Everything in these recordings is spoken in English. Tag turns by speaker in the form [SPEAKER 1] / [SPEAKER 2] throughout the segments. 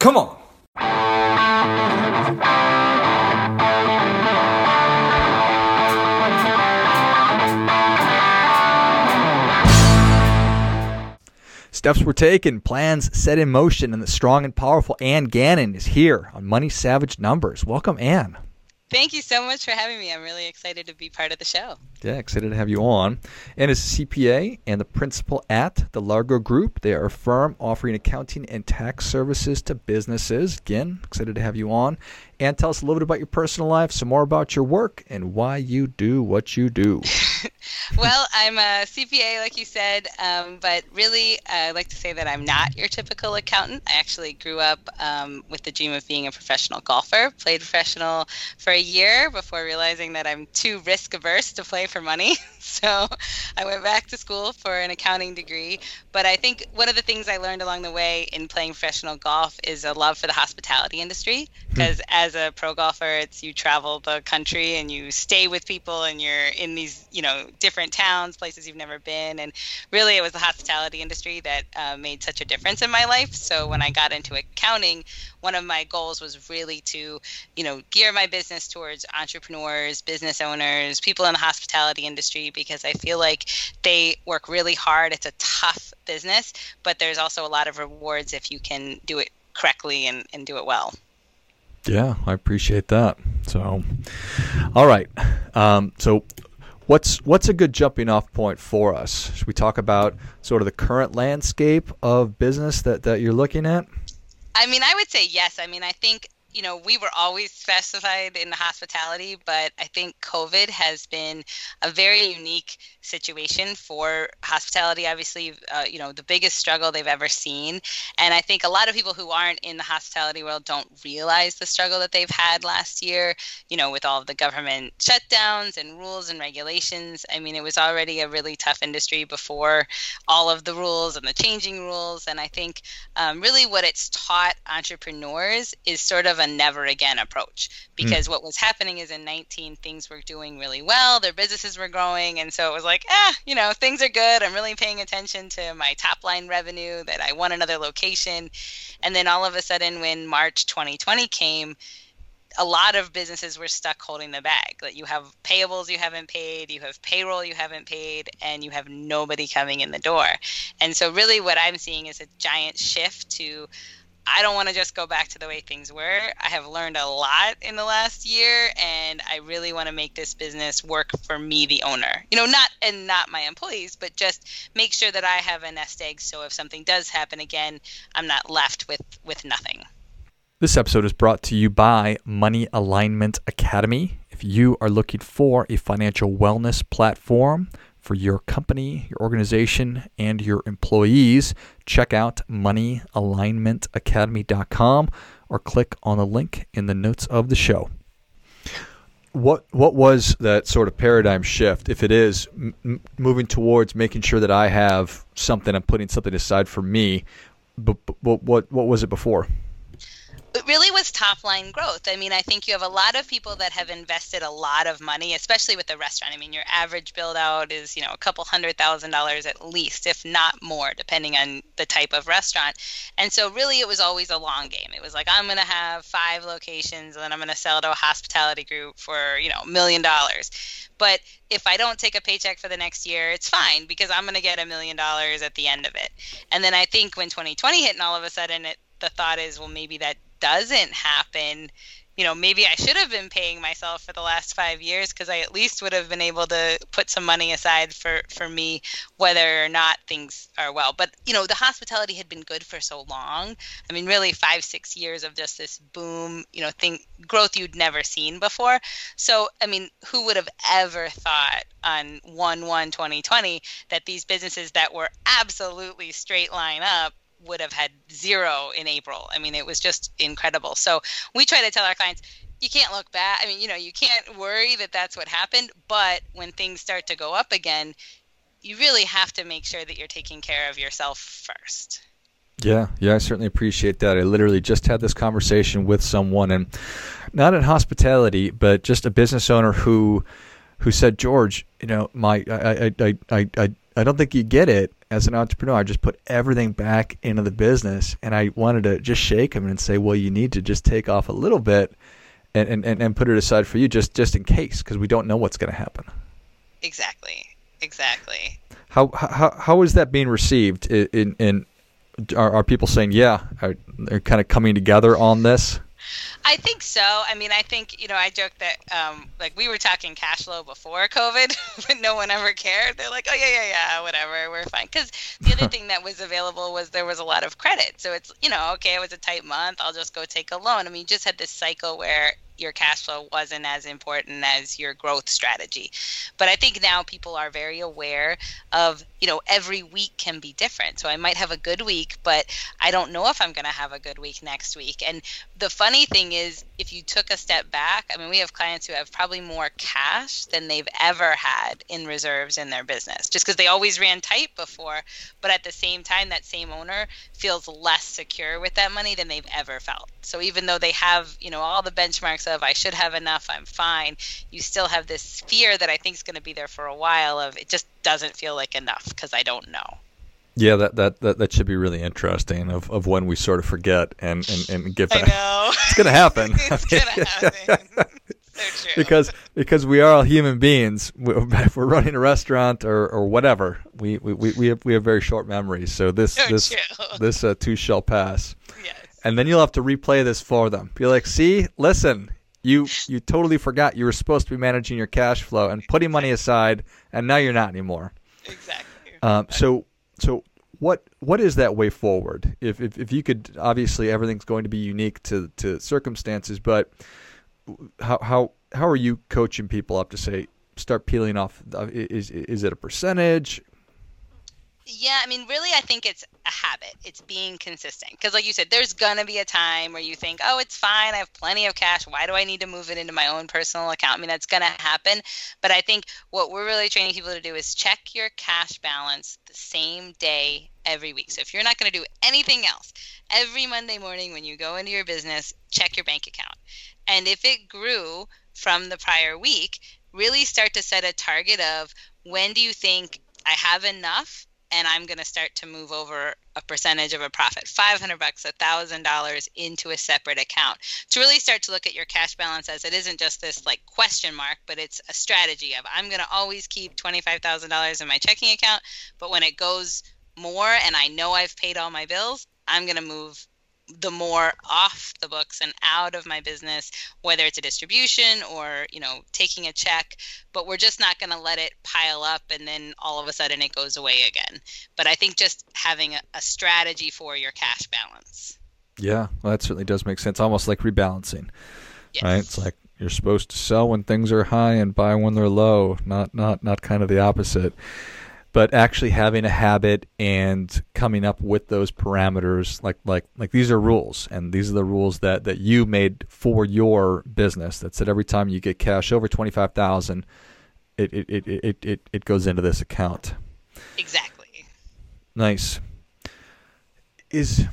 [SPEAKER 1] Come on. Steps were taken, plans set in motion, and the strong and powerful Ann Gannon is here on Money Savage Numbers. Welcome, Ann.
[SPEAKER 2] Thank you so much for having me. I'm really excited to be part of the show.
[SPEAKER 1] Yeah, excited to have you on. Ann is a CPA and the principal at the Largo Group. They are a firm offering accounting and tax services to businesses. Again, excited to have you on. And tell us a little bit about your personal life, some more about your work, and why you do what you do.
[SPEAKER 2] well, I'm a CPA, like you said, um, but really, I like to say that I'm not your typical accountant. I actually grew up um, with the dream of being a professional golfer. Played professional for a year before realizing that I'm too risk averse to play for money. so I went back to school for an accounting degree. But I think one of the things I learned along the way in playing professional golf is a love for the hospitality industry. Because hmm. as a pro golfer, it's you travel the country and you stay with people and you're in these, you know, different towns, places you've never been. And really, it was the hospitality industry that uh, made such a difference in my life. So when I got into accounting, one of my goals was really to, you know, gear my business towards entrepreneurs, business owners, people in the hospitality industry, because I feel like they work really hard. It's a tough business, but there's also a lot of rewards if you can do it correctly and, and do it well.
[SPEAKER 1] Yeah, I appreciate that. So, all right. Um, so, what's what's a good jumping off point for us? Should we talk about sort of the current landscape of business that, that you're looking at?
[SPEAKER 2] I mean, I would say yes. I mean, I think you know, we were always specified in the hospitality, but I think COVID has been a very unique situation for hospitality. Obviously, uh, you know, the biggest struggle they've ever seen. And I think a lot of people who aren't in the hospitality world don't realize the struggle that they've had last year, you know, with all of the government shutdowns and rules and regulations. I mean, it was already a really tough industry before all of the rules and the changing rules. And I think um, really what it's taught entrepreneurs is sort of a never again approach hmm. because mm. what was happening is in 19 things were doing really well their businesses were growing and so it was like ah you know things are good i'm really paying attention to my top line revenue that i want another location and then all of a sudden when march 2020 came a lot of businesses were stuck holding the bag that you have payables you haven't paid you have payroll you haven't paid and you have nobody coming in the door and so really what i'm seeing is a giant shift to I don't want to just go back to the way things were. I have learned a lot in the last year and I really want to make this business work for me the owner. You know, not and not my employees, but just make sure that I have a nest egg so if something does happen again, I'm not left with with nothing.
[SPEAKER 1] This episode is brought to you by Money Alignment Academy. If you are looking for a financial wellness platform for your company, your organization, and your employees, check out moneyalignmentacademy.com or click on the link in the notes of the show. What what was that sort of paradigm shift? If it is m- moving towards making sure that I have something, I'm putting something aside for me. But, but what what was it before?
[SPEAKER 2] It really was top line growth. I mean, I think you have a lot of people that have invested a lot of money, especially with the restaurant. I mean, your average build out is, you know, a couple hundred thousand dollars at least, if not more, depending on the type of restaurant. And so, really, it was always a long game. It was like, I'm going to have five locations and then I'm going to sell to a hospitality group for, you know, a million dollars. But if I don't take a paycheck for the next year, it's fine because I'm going to get a million dollars at the end of it. And then I think when 2020 hit and all of a sudden it, the thought is, well, maybe that doesn't happen, you know, maybe I should have been paying myself for the last five years because I at least would have been able to put some money aside for for me, whether or not things are well. But you know, the hospitality had been good for so long. I mean, really five six years of just this boom, you know, thing growth you'd never seen before. So I mean, who would have ever thought on one one 2020 that these businesses that were absolutely straight line up would have had zero in April. I mean, it was just incredible. So we try to tell our clients, you can't look back. I mean, you know, you can't worry that that's what happened. But when things start to go up again, you really have to make sure that you're taking care of yourself first.
[SPEAKER 1] Yeah, yeah, I certainly appreciate that. I literally just had this conversation with someone, and not in hospitality, but just a business owner who who said, George, you know, my I I I I, I don't think you get it as an entrepreneur, I just put everything back into the business, and I wanted to just shake him and say, well, you need to just take off a little bit, and and, and put it aside for you, just just in case, because we don't know what's going to happen.
[SPEAKER 2] Exactly. Exactly.
[SPEAKER 1] How how how is that being received? In, in, in are, are people saying, yeah, are, they're kind of coming together on this?
[SPEAKER 2] I think so. I mean, I think you know, I joke that um, like we were talking cash flow before COVID, but no one ever cared. They're like, oh yeah, yeah, yeah, whatever, we're fine. Because the other thing that was available was there was a lot of credit, so it's you know, okay, it was a tight month, I'll just go take a loan. I mean, you just had this cycle where your cash flow wasn't as important as your growth strategy. But I think now people are very aware of, you know, every week can be different. So I might have a good week, but I don't know if I'm going to have a good week next week. And the funny thing is, if you took a step back, I mean, we have clients who have probably more cash than they've ever had in reserves in their business just because they always ran tight before. But at the same time, that same owner feels less secure with that money than they've ever felt. So even though they have, you know, all the benchmarks of I should have enough, I'm fine, you still have this fear that I think is going to be there for a while of it just doesn't feel like enough because I don't know.
[SPEAKER 1] Yeah, that, that, that, that should be really interesting of, of when we sort of forget and, and, and give
[SPEAKER 2] I know.
[SPEAKER 1] it's going to happen.
[SPEAKER 2] it's going to happen. So
[SPEAKER 1] because because we are all human beings. If we're running a restaurant or, or whatever, we, we, we have we have very short memories. So this
[SPEAKER 2] So
[SPEAKER 1] this
[SPEAKER 2] true.
[SPEAKER 1] this uh, too shall pass.
[SPEAKER 2] Yes.
[SPEAKER 1] and then you'll have to replay this for them. Be like, see, listen, you you totally forgot you were supposed to be managing your cash flow and putting money aside, and now you're not anymore.
[SPEAKER 2] Exactly.
[SPEAKER 1] Um, so so what what is that way forward? If, if if you could, obviously everything's going to be unique to to circumstances, but how how how are you coaching people up to say start peeling off? uh, Is is it a percentage?
[SPEAKER 2] Yeah, I mean, really, I think it's a habit. It's being consistent. Because, like you said, there's going to be a time where you think, oh, it's fine. I have plenty of cash. Why do I need to move it into my own personal account? I mean, that's going to happen. But I think what we're really training people to do is check your cash balance the same day every week. So if you're not going to do anything else, every Monday morning when you go into your business, check your bank account. And if it grew from the prior week, really start to set a target of when do you think I have enough and I'm going to start to move over a percentage of a profit, 500 bucks, $1,000 into a separate account to really start to look at your cash balance as it isn't just this like question mark, but it's a strategy of I'm going to always keep $25,000 in my checking account, but when it goes more and I know I've paid all my bills, I'm going to move the more off the books and out of my business whether it's a distribution or you know taking a check but we're just not going to let it pile up and then all of a sudden it goes away again but i think just having a, a strategy for your cash balance
[SPEAKER 1] Yeah, well, that certainly does make sense. Almost like rebalancing.
[SPEAKER 2] yes.
[SPEAKER 1] right? It's like you're supposed to sell when things are high and buy when they're low, not not not kind of the opposite. But actually having a habit and coming up with those parameters, like like like these are rules, and these are the rules that that you made for your business. That said, every time you get cash over twenty five thousand, it it, it it it it goes into this account.
[SPEAKER 2] exactly
[SPEAKER 1] Nice. Is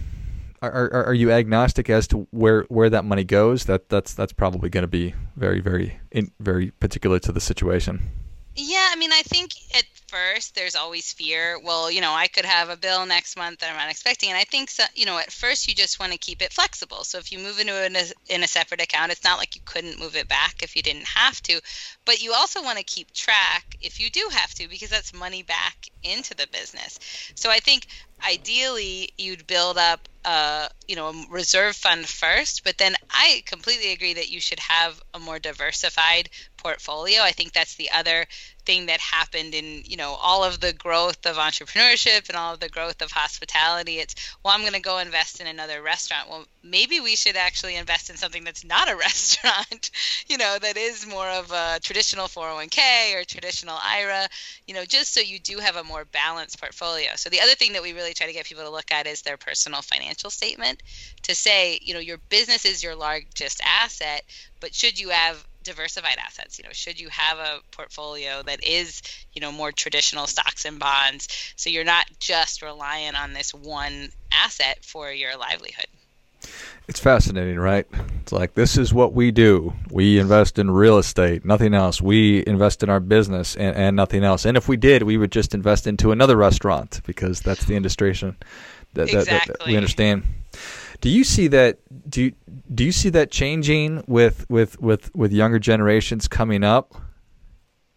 [SPEAKER 1] are, are are you agnostic as to where where that money goes? That that's that's probably going to be very very in, very particular to the situation.
[SPEAKER 2] Yeah, I mean, I think at first there's always fear. Well, you know, I could have a bill next month that I'm not expecting, and I think so, you know, at first you just want to keep it flexible. So if you move into it in a, in a separate account, it's not like you couldn't move it back if you didn't have to, but you also want to keep track if you do have to because that's money back into the business. So I think ideally you'd build up a you know a reserve fund first but then i completely agree that you should have a more diversified portfolio. I think that's the other thing that happened in you know all of the growth of entrepreneurship and all of the growth of hospitality. It's well i'm going to go invest in another restaurant. Well maybe we should actually invest in something that's not a restaurant you know that is more of a traditional 401k or traditional ira you know just so you do have a more balanced portfolio. So the other thing that we really try to get people to look at is their personal financial statement to say you know your business is your largest asset but should you have diversified assets you know should you have a portfolio that is you know more traditional stocks and bonds so you're not just reliant on this one asset for your livelihood
[SPEAKER 1] It's fascinating, right? It's like this is what we do. We invest in real estate, nothing else. We invest in our business and, and nothing else. And if we did, we would just invest into another restaurant because that's the industry that, that,
[SPEAKER 2] exactly.
[SPEAKER 1] that we understand. Do you see that? Do you, do you see that changing with with with with younger generations coming up?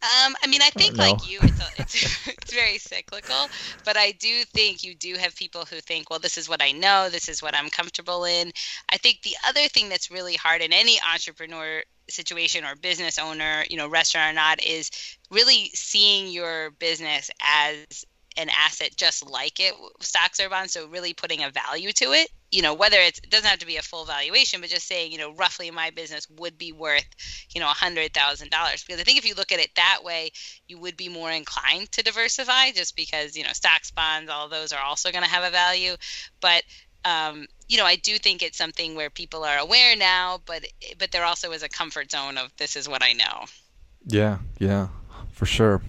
[SPEAKER 2] Um, I mean, I think I like you, it's, it's, it's very cyclical, but I do think you do have people who think, well, this is what I know, this is what I'm comfortable in. I think the other thing that's really hard in any entrepreneur situation or business owner, you know, restaurant or not, is really seeing your business as an asset just like it stocks or bonds so really putting a value to it you know whether it doesn't have to be a full valuation but just saying you know roughly my business would be worth you know a hundred thousand dollars. Because i think if you look at it that way you would be more inclined to diversify just because you know stocks bonds all those are also going to have a value. But um, you know i do think it's something where people are aware now but but there also is a comfort zone of this is what i know.
[SPEAKER 1] Yeah yeah for sure.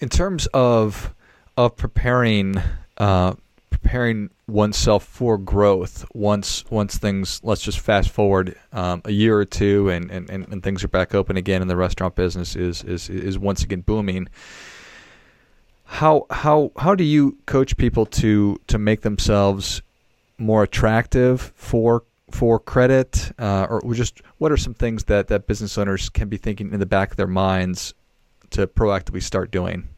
[SPEAKER 1] In terms of of preparing uh, preparing oneself for growth once once things let's just fast forward um, a year or two and, and, and things are back open again and the restaurant business is is is once again booming. How how how do you coach people to to make themselves more attractive for for credit? Uh, or just what are some things that that business owners can be thinking in the back of their minds to proactively start doing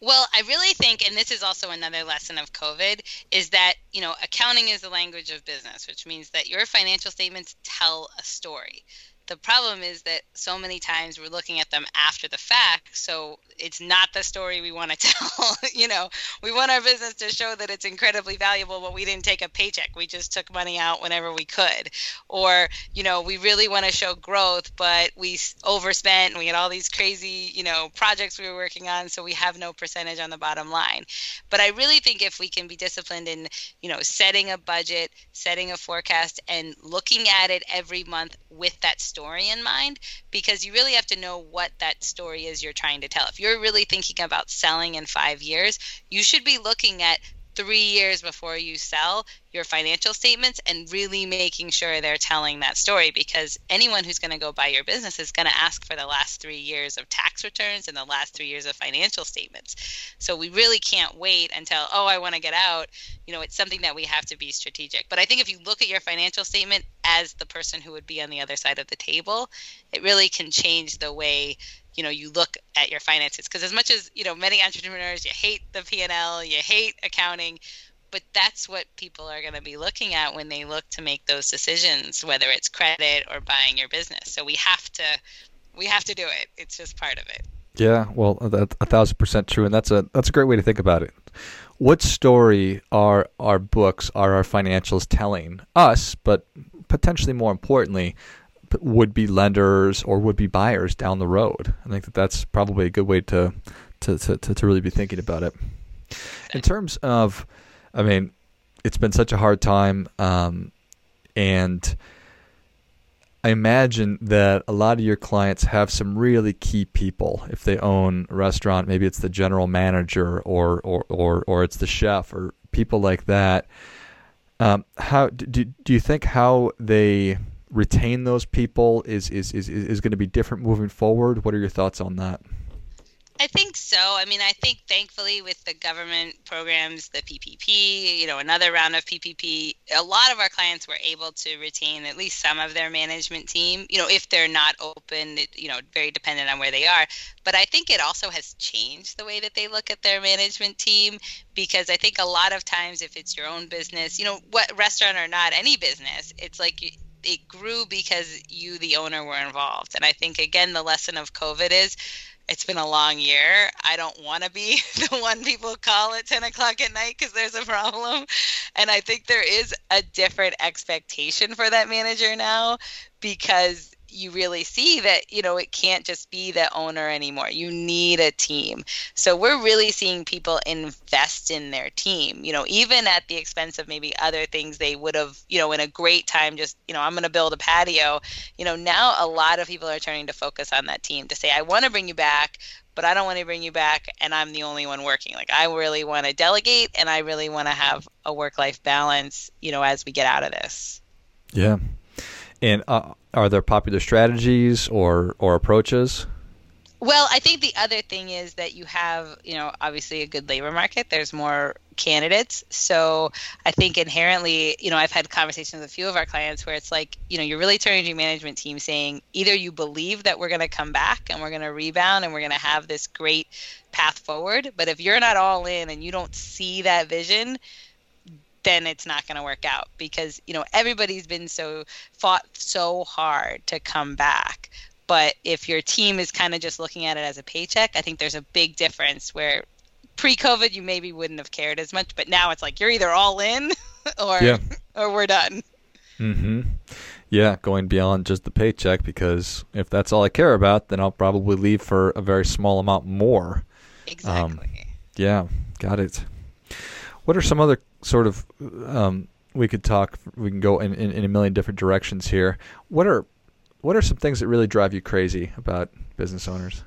[SPEAKER 2] well, I really think, and this is also another lesson of COVID, is that, you know, accounting is the language of business, which means that your financial statements tell a story the problem is that so many times we're looking at them after the fact so it's not the story we want to tell you know? We want our business to show that it's incredibly valuable but we didn't take a paycheck. We just took money out whenever we could. Or you know we really want to show growth but we overspent and we had all these crazy you know projects we were working on so we have no percentage on the bottom line. But i really think if we can be disciplined in you know setting a budget setting a forecast and looking at it every month with that story story in mind because you really have to know what that story is you're trying to tell. If you're really thinking about selling in five years, you should be looking at three years before you sell your financial statements and really making sure they're telling that story because anyone who's going to go buy your business is going to ask for the last three years of tax returns and the last three years of financial statements. So we really can't wait until, oh, I want to get out. You know, it's something that we have to be strategic. But I think if you look at your financial statement as the person who would be on the other side of the table, it really can change the way you know you look at your finances. Because as much as you know many entrepreneurs you hate the p&l you hate accounting but that's what people are going to be looking at when they look to make those decisions whether it's credit or buying your business. So we have to we have to do it. It's just part of it.
[SPEAKER 1] Yeah well that's a thousand percent true and that's a that's a great way to think about it. What story are our books are our financials telling us but potentially more importantly would be lenders or would be buyers down the road. I think that that's probably a good way to to, to, to really be thinking about it. In terms of, I mean, it's been such a hard time, um, and I imagine that a lot of your clients have some really key people. If they own a restaurant, maybe it's the general manager or or or, or it's the chef or people like that. Um, how do do you think how they retain those people is is is is going to be different moving forward. What are your thoughts on that?
[SPEAKER 2] I think so. I mean, I think thankfully with the government programs, the PPP, you know, another round of PPP, a lot of our clients were able to retain at least some of their management team, you know, if they're not open, it, you know, very dependent on where they are. But I think it also has changed the way that they look at their management team because I think a lot of times if it's your own business, you know, what restaurant or not, any business, it's like it grew because you, the owner, were involved. And I think again, the lesson of COVID is it's been a long year. I don't want to be the one people call at 10 o'clock at night because there's a problem. And I think there is a different expectation for that manager now because you really see that you know it can't just be the owner anymore you need a team so we're really seeing people invest in their team you know even at the expense of maybe other things they would have you know in a great time just you know i'm going to build a patio you know now a lot of people are turning to focus on that team to say i want to bring you back but I don't want to bring you back and I'm the only one working. Like I really want to delegate and I really want to have a work life balance, you know, as we get out of this.
[SPEAKER 1] Yeah. And uh, are there popular strategies or or approaches?
[SPEAKER 2] Well, I think the other thing is that you have, you know, obviously a good labor market. There's more candidates. So I think inherently, you know, I've had conversations with a few of our clients where it's like, you know, you're really turning to your management team saying either you believe that we're going to come back and we're going to rebound and we're going to have this great path forward. But if you're not all in and you don't see that vision, then it's not going to work out because you know everybody's been so fought so hard to come back. But if your team is kind of just looking at it as a paycheck i think there's a big difference where pre-covid you maybe wouldn't have cared as much but now it's like you're either all in or yeah. or we're done.
[SPEAKER 1] Mhm yeah going beyond just the paycheck because if that's all i care about then i'll probably leave for a very small amount more.
[SPEAKER 2] Exactly. um,
[SPEAKER 1] yeah got it. What are some other sort of um, we could talk? We can go in, in, in, a million different directions here. What are what are some things that really drive you crazy about business owners?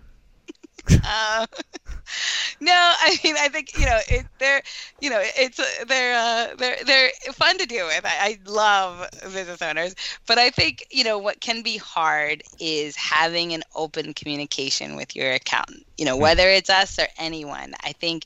[SPEAKER 2] uh, no, I mean I think you know it, they're you know it's they're uh, they're they're fun to deal with. I, I love business owners, but I think you know what can be hard is having an open communication with your accountant. You know hmm. whether it's us or anyone. I think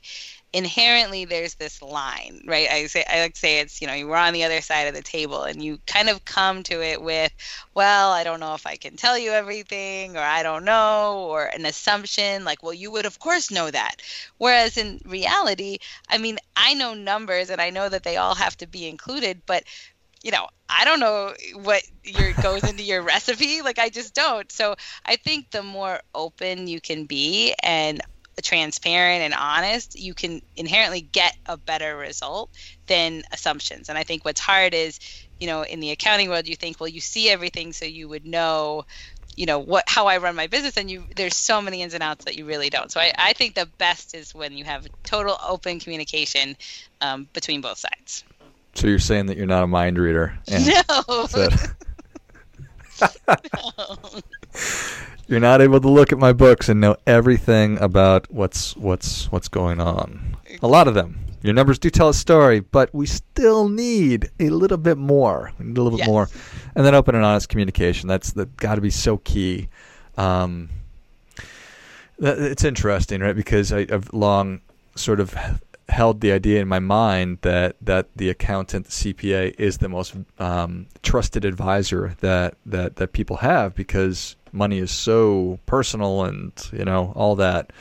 [SPEAKER 2] inherently there's this line, right? I say I like to say it's you know you were on the other side of the table and you kind of come to it with, well, I don't know if I can tell you everything, or I don't know, or an assumption like, well, you would of course know that. Whereas in reality, I mean, I know numbers and I know that they all have to be included, but you know, I don't know what your goes into your recipe. Like I just don't. So I think the more open you can be and transparent and honest, you can inherently get a better result than assumptions. And I think what's hard is, you know, in the accounting world, you think, well, you see everything, so you would know, you know, what how I run my business, and you there's so many ins and outs that you really don't. So I, I think the best is when you have total open communication um, between both sides.
[SPEAKER 1] So you're saying that you're not a mind reader?
[SPEAKER 2] No.
[SPEAKER 1] no. You're not able to look at my books and know everything about what's what's what's going on. A lot of them. Your numbers do tell a story, but we still need a little bit more. We need a little yes. bit more, and then open and honest communication. That's that got to be so key. Um, it's interesting, right? Because I, I've long sort of held the idea in my mind that that the accountant, the CPA, is the most um, trusted advisor that, that that people have because money is so personal and you know all that.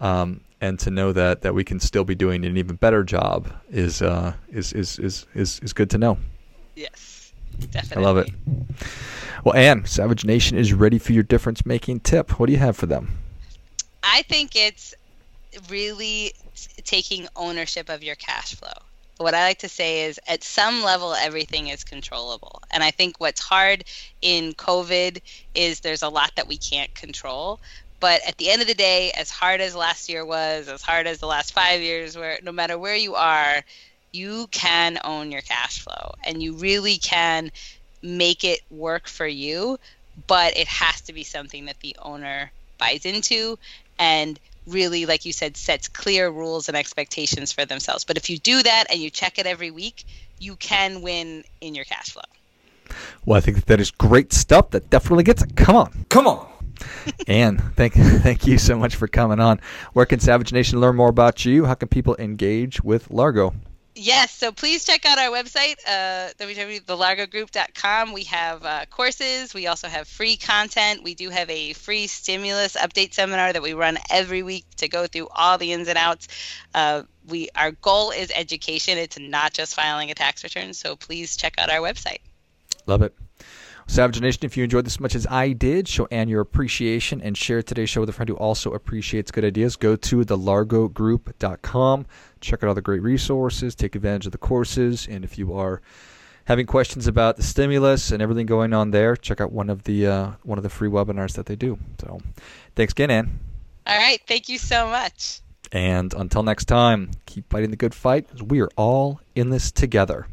[SPEAKER 1] Um, and to know that that we can still be doing an even better job is uh, is, is is is is good to know.
[SPEAKER 2] Yes, definitely.
[SPEAKER 1] I love it. Well, Anne, Savage Nation is ready for your difference making tip. What do you have for them?
[SPEAKER 2] I think it's really taking ownership of your cash flow. What I like to say is at some level, everything is controllable. And I think what's hard in COVID is there's a lot that we can't control. But at the end of the day, as hard as last year was, as hard as the last five years, where no matter where you are, you can own your cash flow and you really can make it work for you. But it has to be something that the owner buys into and really, like you said, sets clear rules and expectations for themselves. But if you do that and you check it every week, you can win in your cash flow.
[SPEAKER 1] Well, I think that is great stuff. That definitely gets it. Come on, come on. Anne, thank thank you so much for coming on. Where can Savage Nation learn more about you? How can people engage with Largo?
[SPEAKER 2] Yes, so please check out our website, uh, www.thelargogroup.com. We have uh, courses. We also have free content. We do have a free stimulus update seminar that we run every week to go through all the ins and outs. Uh, we our goal is education. It's not just filing a tax return. So please check out our website.
[SPEAKER 1] Love it. Savage Nation, if you enjoyed this as much as I did, show Anne your appreciation and share today's show with a friend who also appreciates good ideas. Go to thelargogroup.com. Check out all the great resources, take advantage of the courses, and if you are having questions about the stimulus and everything going on there, check out one of the uh, one of the free webinars that they do. So, thanks again, Ann.
[SPEAKER 2] All right, thank you so much.
[SPEAKER 1] And until next time, keep fighting the good fight. We are all in this together.